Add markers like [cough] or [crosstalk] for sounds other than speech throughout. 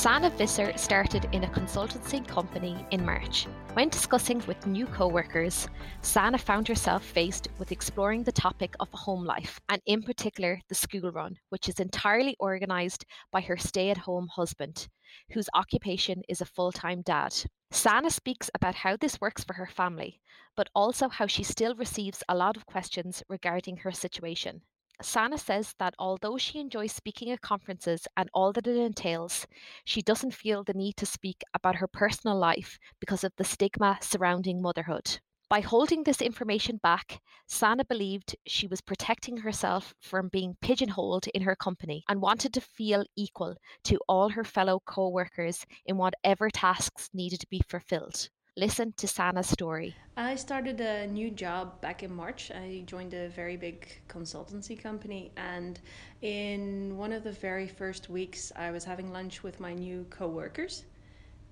Sanne Visser started in a consultancy company in March. When discussing with new co workers, Sanne found herself faced with exploring the topic of home life, and in particular the school run, which is entirely organised by her stay at home husband, whose occupation is a full time dad. Sanne speaks about how this works for her family, but also how she still receives a lot of questions regarding her situation. Sanne says that although she enjoys speaking at conferences and all that it entails, she doesn't feel the need to speak about her personal life because of the stigma surrounding motherhood. By holding this information back, Sanne believed she was protecting herself from being pigeonholed in her company and wanted to feel equal to all her fellow co workers in whatever tasks needed to be fulfilled. Listen to Sanne's story. I started a new job back in March. I joined a very big consultancy company, and in one of the very first weeks, I was having lunch with my new co-workers.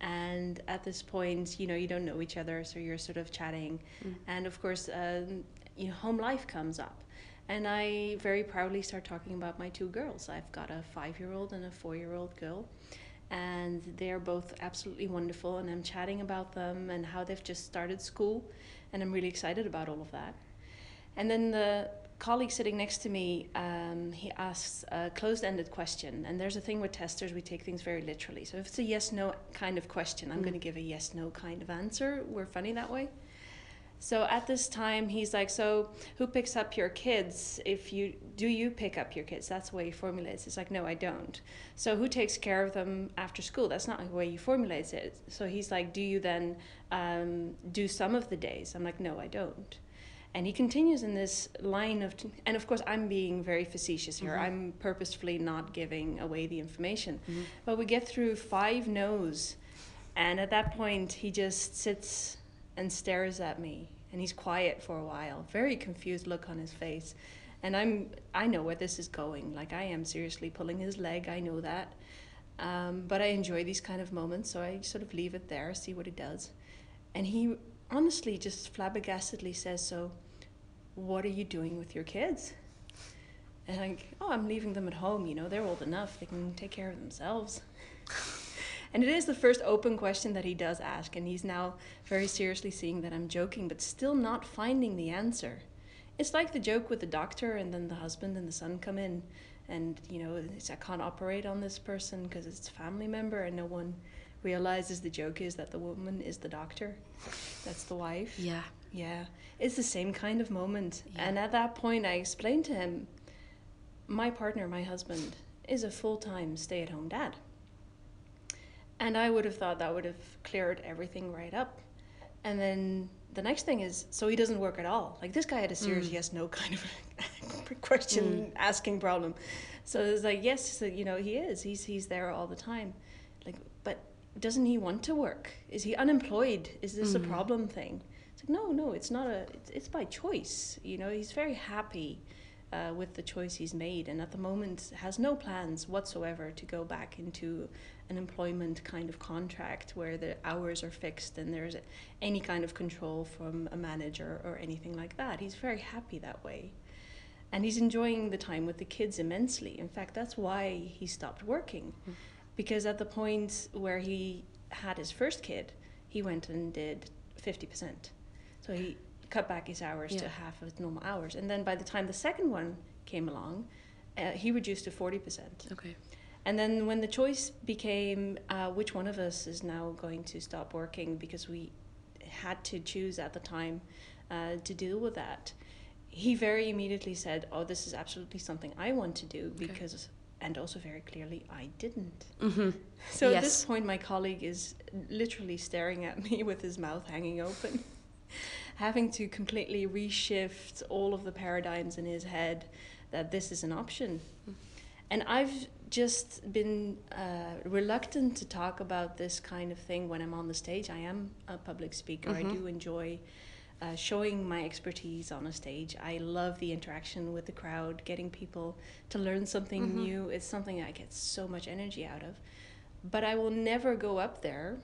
And at this point, you know, you don't know each other, so you're sort of chatting, mm. and of course, um, you know, home life comes up. And I very proudly start talking about my two girls. I've got a five year old and a four year old girl and they're both absolutely wonderful and i'm chatting about them and how they've just started school and i'm really excited about all of that. And then the colleague sitting next to me um, he asks a closed-ended question and there's a thing with testers we take things very literally. So if it's a yes no kind of question i'm mm. going to give a yes no kind of answer. We're funny that way so at this time, he's like, "So who picks up your kids? If you do, you pick up your kids. That's the way he formulates. It. It's like, no, I don't. So who takes care of them after school? That's not the way he formulates it. So he's like, do you then um, do some of the days? I'm like, no, I don't. And he continues in this line of, t- and of course, I'm being very facetious here. Mm-hmm. I'm purposefully not giving away the information. Mm-hmm. But we get through five no's, and at that point, he just sits and stares at me and he's quiet for a while. Very confused look on his face. And i'm i know where this is going. Like i am seriously pulling his leg. I know that. Um, but i enjoy these kind of moments so i sort of leave it there see what he does. And he honestly just flabbergastedly says so what are you doing with your kids? And i'm oh i'm leaving them at home you know they're old enough. They can take care of themselves [laughs] And it is the first open question that he does ask, and he's now very seriously seeing that I'm joking, but still not finding the answer. It's like the joke with the doctor, and then the husband and the son come in, and you know, I can't operate on this person because it's a family member, and no one realizes the joke is that the woman is the doctor. That's the wife. Yeah. Yeah. It's the same kind of moment. Yeah. And at that point, I explained to him my partner, my husband, is a full time stay at home dad. And I would have thought that would have cleared everything right up. And then the next thing is, so he doesn't work at all. Like this guy had a serious mm. yes no kind of [laughs] question mm. asking problem. So it's like yes, so, you know he is. He's he's there all the time. Like, but doesn't he want to work? Is he unemployed? Is this mm. a problem thing? It's like no, no, it's not a. It's, it's by choice. You know, he's very happy uh, with the choice he's made, and at the moment has no plans whatsoever to go back into an employment kind of contract where the hours are fixed and there's any kind of control from a manager or anything like that. He's very happy that way. And he's enjoying the time with the kids immensely. In fact, that's why he stopped working. Mm-hmm. Because at the point where he had his first kid, he went and did 50%. So he cut back his hours yeah. to half of his normal hours. And then by the time the second one came along, uh, he reduced to 40%. Okay. And then when the choice became uh, which one of us is now going to stop working because we had to choose at the time uh, to deal with that, he very immediately said, "Oh, this is absolutely something I want to do okay. because." And also very clearly, I didn't. Mm-hmm. [laughs] So yes. at this point, my colleague is literally staring at me with his mouth hanging open, [laughs] having to completely reshift all of the paradigms in his head that this is an option. Mm. And I've just been uh, reluctant to talk about this kind of thing when I'm on the stage. I am a public speaker. Mm-hmm. I do enjoy uh, showing my expertise on a stage. I love the interaction with the crowd, getting people to learn something mm-hmm. new. It's something I get so much energy out of. But I will never go up there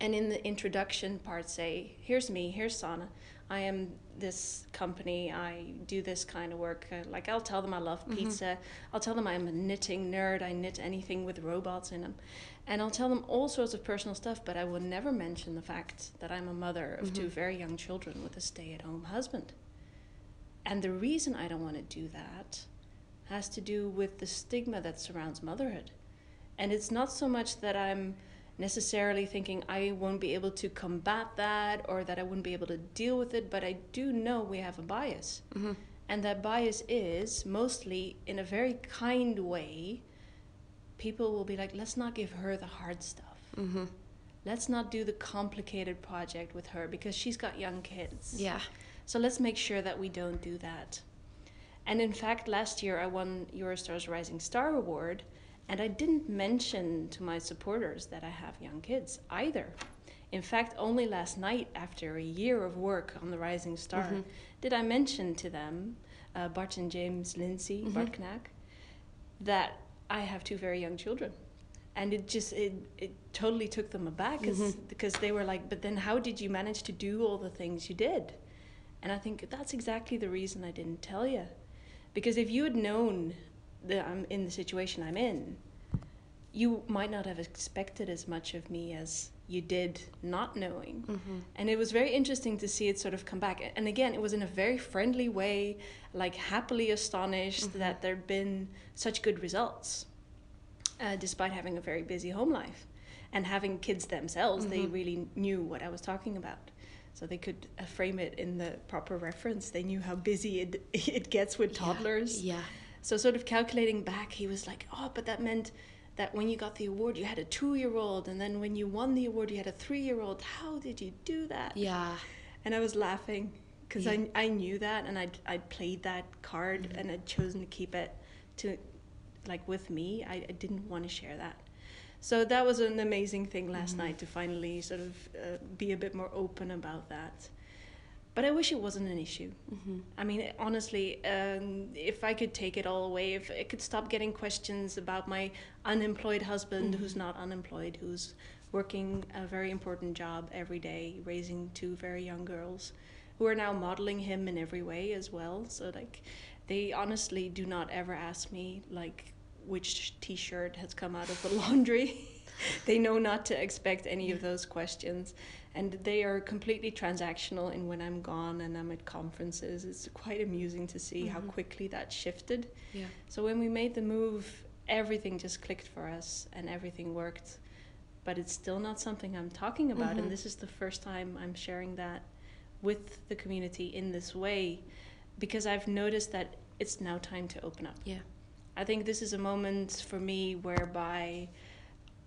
and in the introduction part say here's me here's Sanne. I am this company. I do this kind of work. Uh, like i'll tell them i love pizza. Mm-hmm. i'll tell them i'm a knitting nerd. I knit anything with robots in them and i'll tell them all sorts of personal stuff but i will never mention the fact that i'm a mother of mm-hmm. two very young children with a stay-at-home husband. And the reason i don't want to do that has to do with the stigma that surrounds motherhood. And it's not so much that i'm necessarily thinking I won't be able to combat that or that I wouldn't be able to deal with it, but I do know we have a bias. Mm-hmm. And that bias is mostly in a very kind way, people will be like, let's not give her the hard stuff. Mm-hmm. Let's not do the complicated project with her because she's got young kids. Yeah. So let's make sure that we don't do that. And in fact, last year I won Eurostar's Rising Star Award and I didn't mention to my supporters that I have young kids either. In fact, only last night, after a year of work on The Rising Star, mm-hmm. did I mention to them, uh, Bart and James Lyndsay, mm-hmm. Bart Knaack, that I have two very young children. And it just, it, it totally took them aback mm-hmm. because they were like, but then how did you manage to do all the things you did? And I think that's exactly the reason I didn't tell you. Because if you had known that I'm in the situation I'm in, you might not have expected as much of me as you did not knowing. Mm-hmm. And it was very interesting to see it sort of come back. And again, it was in a very friendly way, like happily astonished mm-hmm. that there'd been such good results, uh, despite having a very busy home life. And having kids themselves, mm-hmm. they really knew what I was talking about. So they could uh, frame it in the proper reference. They knew how busy it, [laughs] it gets with toddlers. Yeah. yeah. So, sort of calculating back, he was like, oh, but that meant that when you got the award, you had a two year old, and then when you won the award, you had a three year old. How did you do that? Yeah. And I was laughing because yeah. I, I knew that and I'd, I'd played that card mm-hmm. and I'd chosen to keep it to like with me. I, I didn't want to share that. So that was an amazing thing last mm-hmm. night to finally sort of uh, be a bit more open about that but I wish it wasn't an issue. Mm-hmm. I mean, honestly, um, if I could take it all away, if I could stop getting questions about my unemployed husband mm-hmm. who's not unemployed, who's working a very important job every day, raising two very young girls, who are now modeling him in every way as well. So like, they honestly do not ever ask me like which T-shirt has come out of the [laughs] laundry. [laughs] they know not to expect any of those questions and they are completely transactional in when I'm gone and I'm at conferences. It's quite amusing to see mm-hmm. how quickly that shifted. Yeah. So when we made the move, everything just clicked for us and everything worked. But it's still not something I'm talking about, mm-hmm. and this is the first time I'm sharing that with the community in this way because I've noticed that it's now time to open up. Yeah. I think this is a moment for me whereby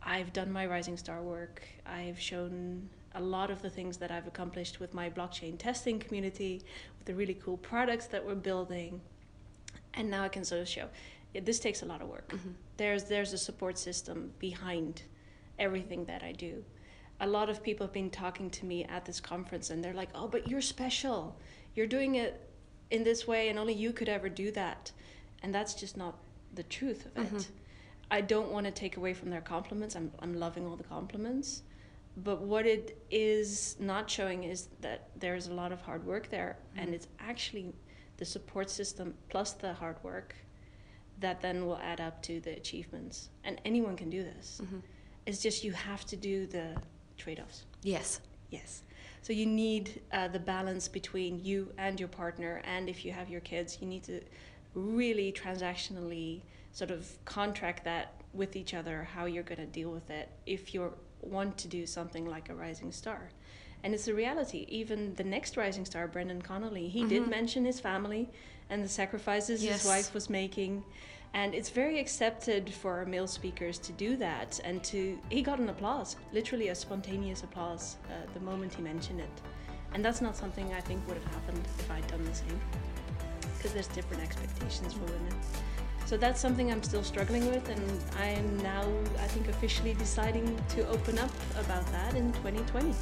I've done my Rising Star work. I've shown a lot of the things that I've accomplished with my blockchain testing community, with the really cool products that we're building. And now I can sort of show it, this takes a lot of work. Mm-hmm. There's there's a support system behind everything that I do. A lot of people have been talking to me at this conference and they're like, "Oh, but you're special. You're doing it in this way and only you could ever do that." And that's just not the truth of it. Mm-hmm. I don't want to take away from their compliments. I'm I'm loving all the compliments but what it is not showing is that there's a lot of hard work there. Mm-hmm. and it's actually the support system plus the hard work that then will add up to the achievements. And anyone can do this. Mm-hmm. it's just you have to do the trade-offs. Yes. Yes. So you need uh, the balance between you and your partner. And if you have your kids you need to really transactionally sort of contract that with each other how you're going to deal with it. If you're want to do something like a rising star. And it's a reality. Even the next rising star, Brendan Connolly, he mm-hmm. did mention his family and the sacrifices yes. his wife was making. And it's very accepted for male speakers to do that. And to he got an applause, literally a spontaneous applause, uh, the moment he mentioned it. And that's not something I think would have happened if I'd done the same. Because there's different expectations for women. So that's something I'm still struggling with, and I am now, I think, officially deciding to open up about that in 2020.